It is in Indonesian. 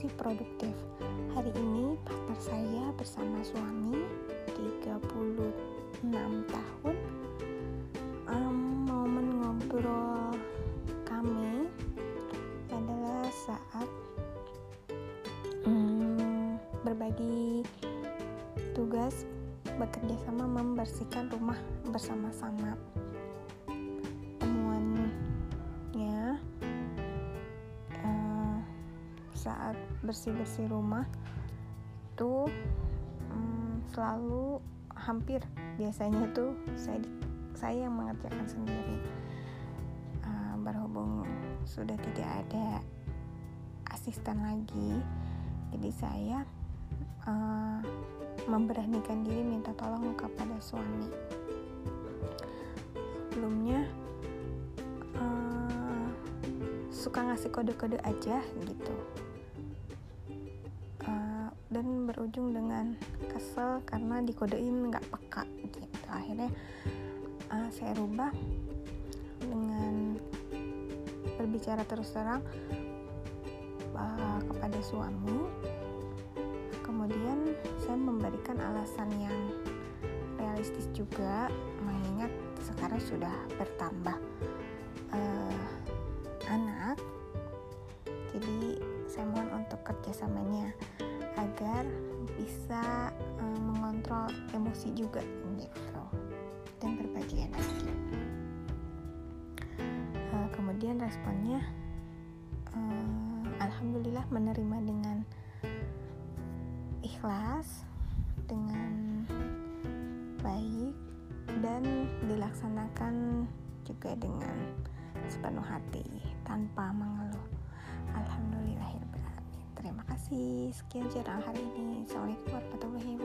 masih produktif. Hari ini partner saya bersama suami 36 tahun um, momen ngobrol kami adalah saat um, berbagi tugas bekerja sama membersihkan rumah bersama-sama saat bersih-bersih rumah itu um, selalu hampir. Biasanya tuh saya saya yang mengerjakan sendiri. Uh, berhubung sudah tidak ada asisten lagi jadi saya uh, memberanikan diri minta tolong kepada suami. Sebelumnya uh, suka ngasih kode-kode aja gitu dan berujung dengan kesel karena dikodein nggak peka gitu. Akhirnya uh, saya rubah dengan berbicara terus terang uh, kepada suami. Kemudian saya memberikan alasan yang realistis juga. Mengingat sekarang sudah bertambah uh, anak jadi saya mohon untuk kerjasamanya agar bisa uh, mengontrol emosi juga gitu. Dan berbagi energi. Uh, kemudian responnya uh, alhamdulillah menerima dengan ikhlas dengan baik dan dilaksanakan juga dengan sepenuh hati tanpa mengeluh. Terima kasih. Sekian cerita hari ini. Assalamualaikum warahmatullahi wabarakatuh.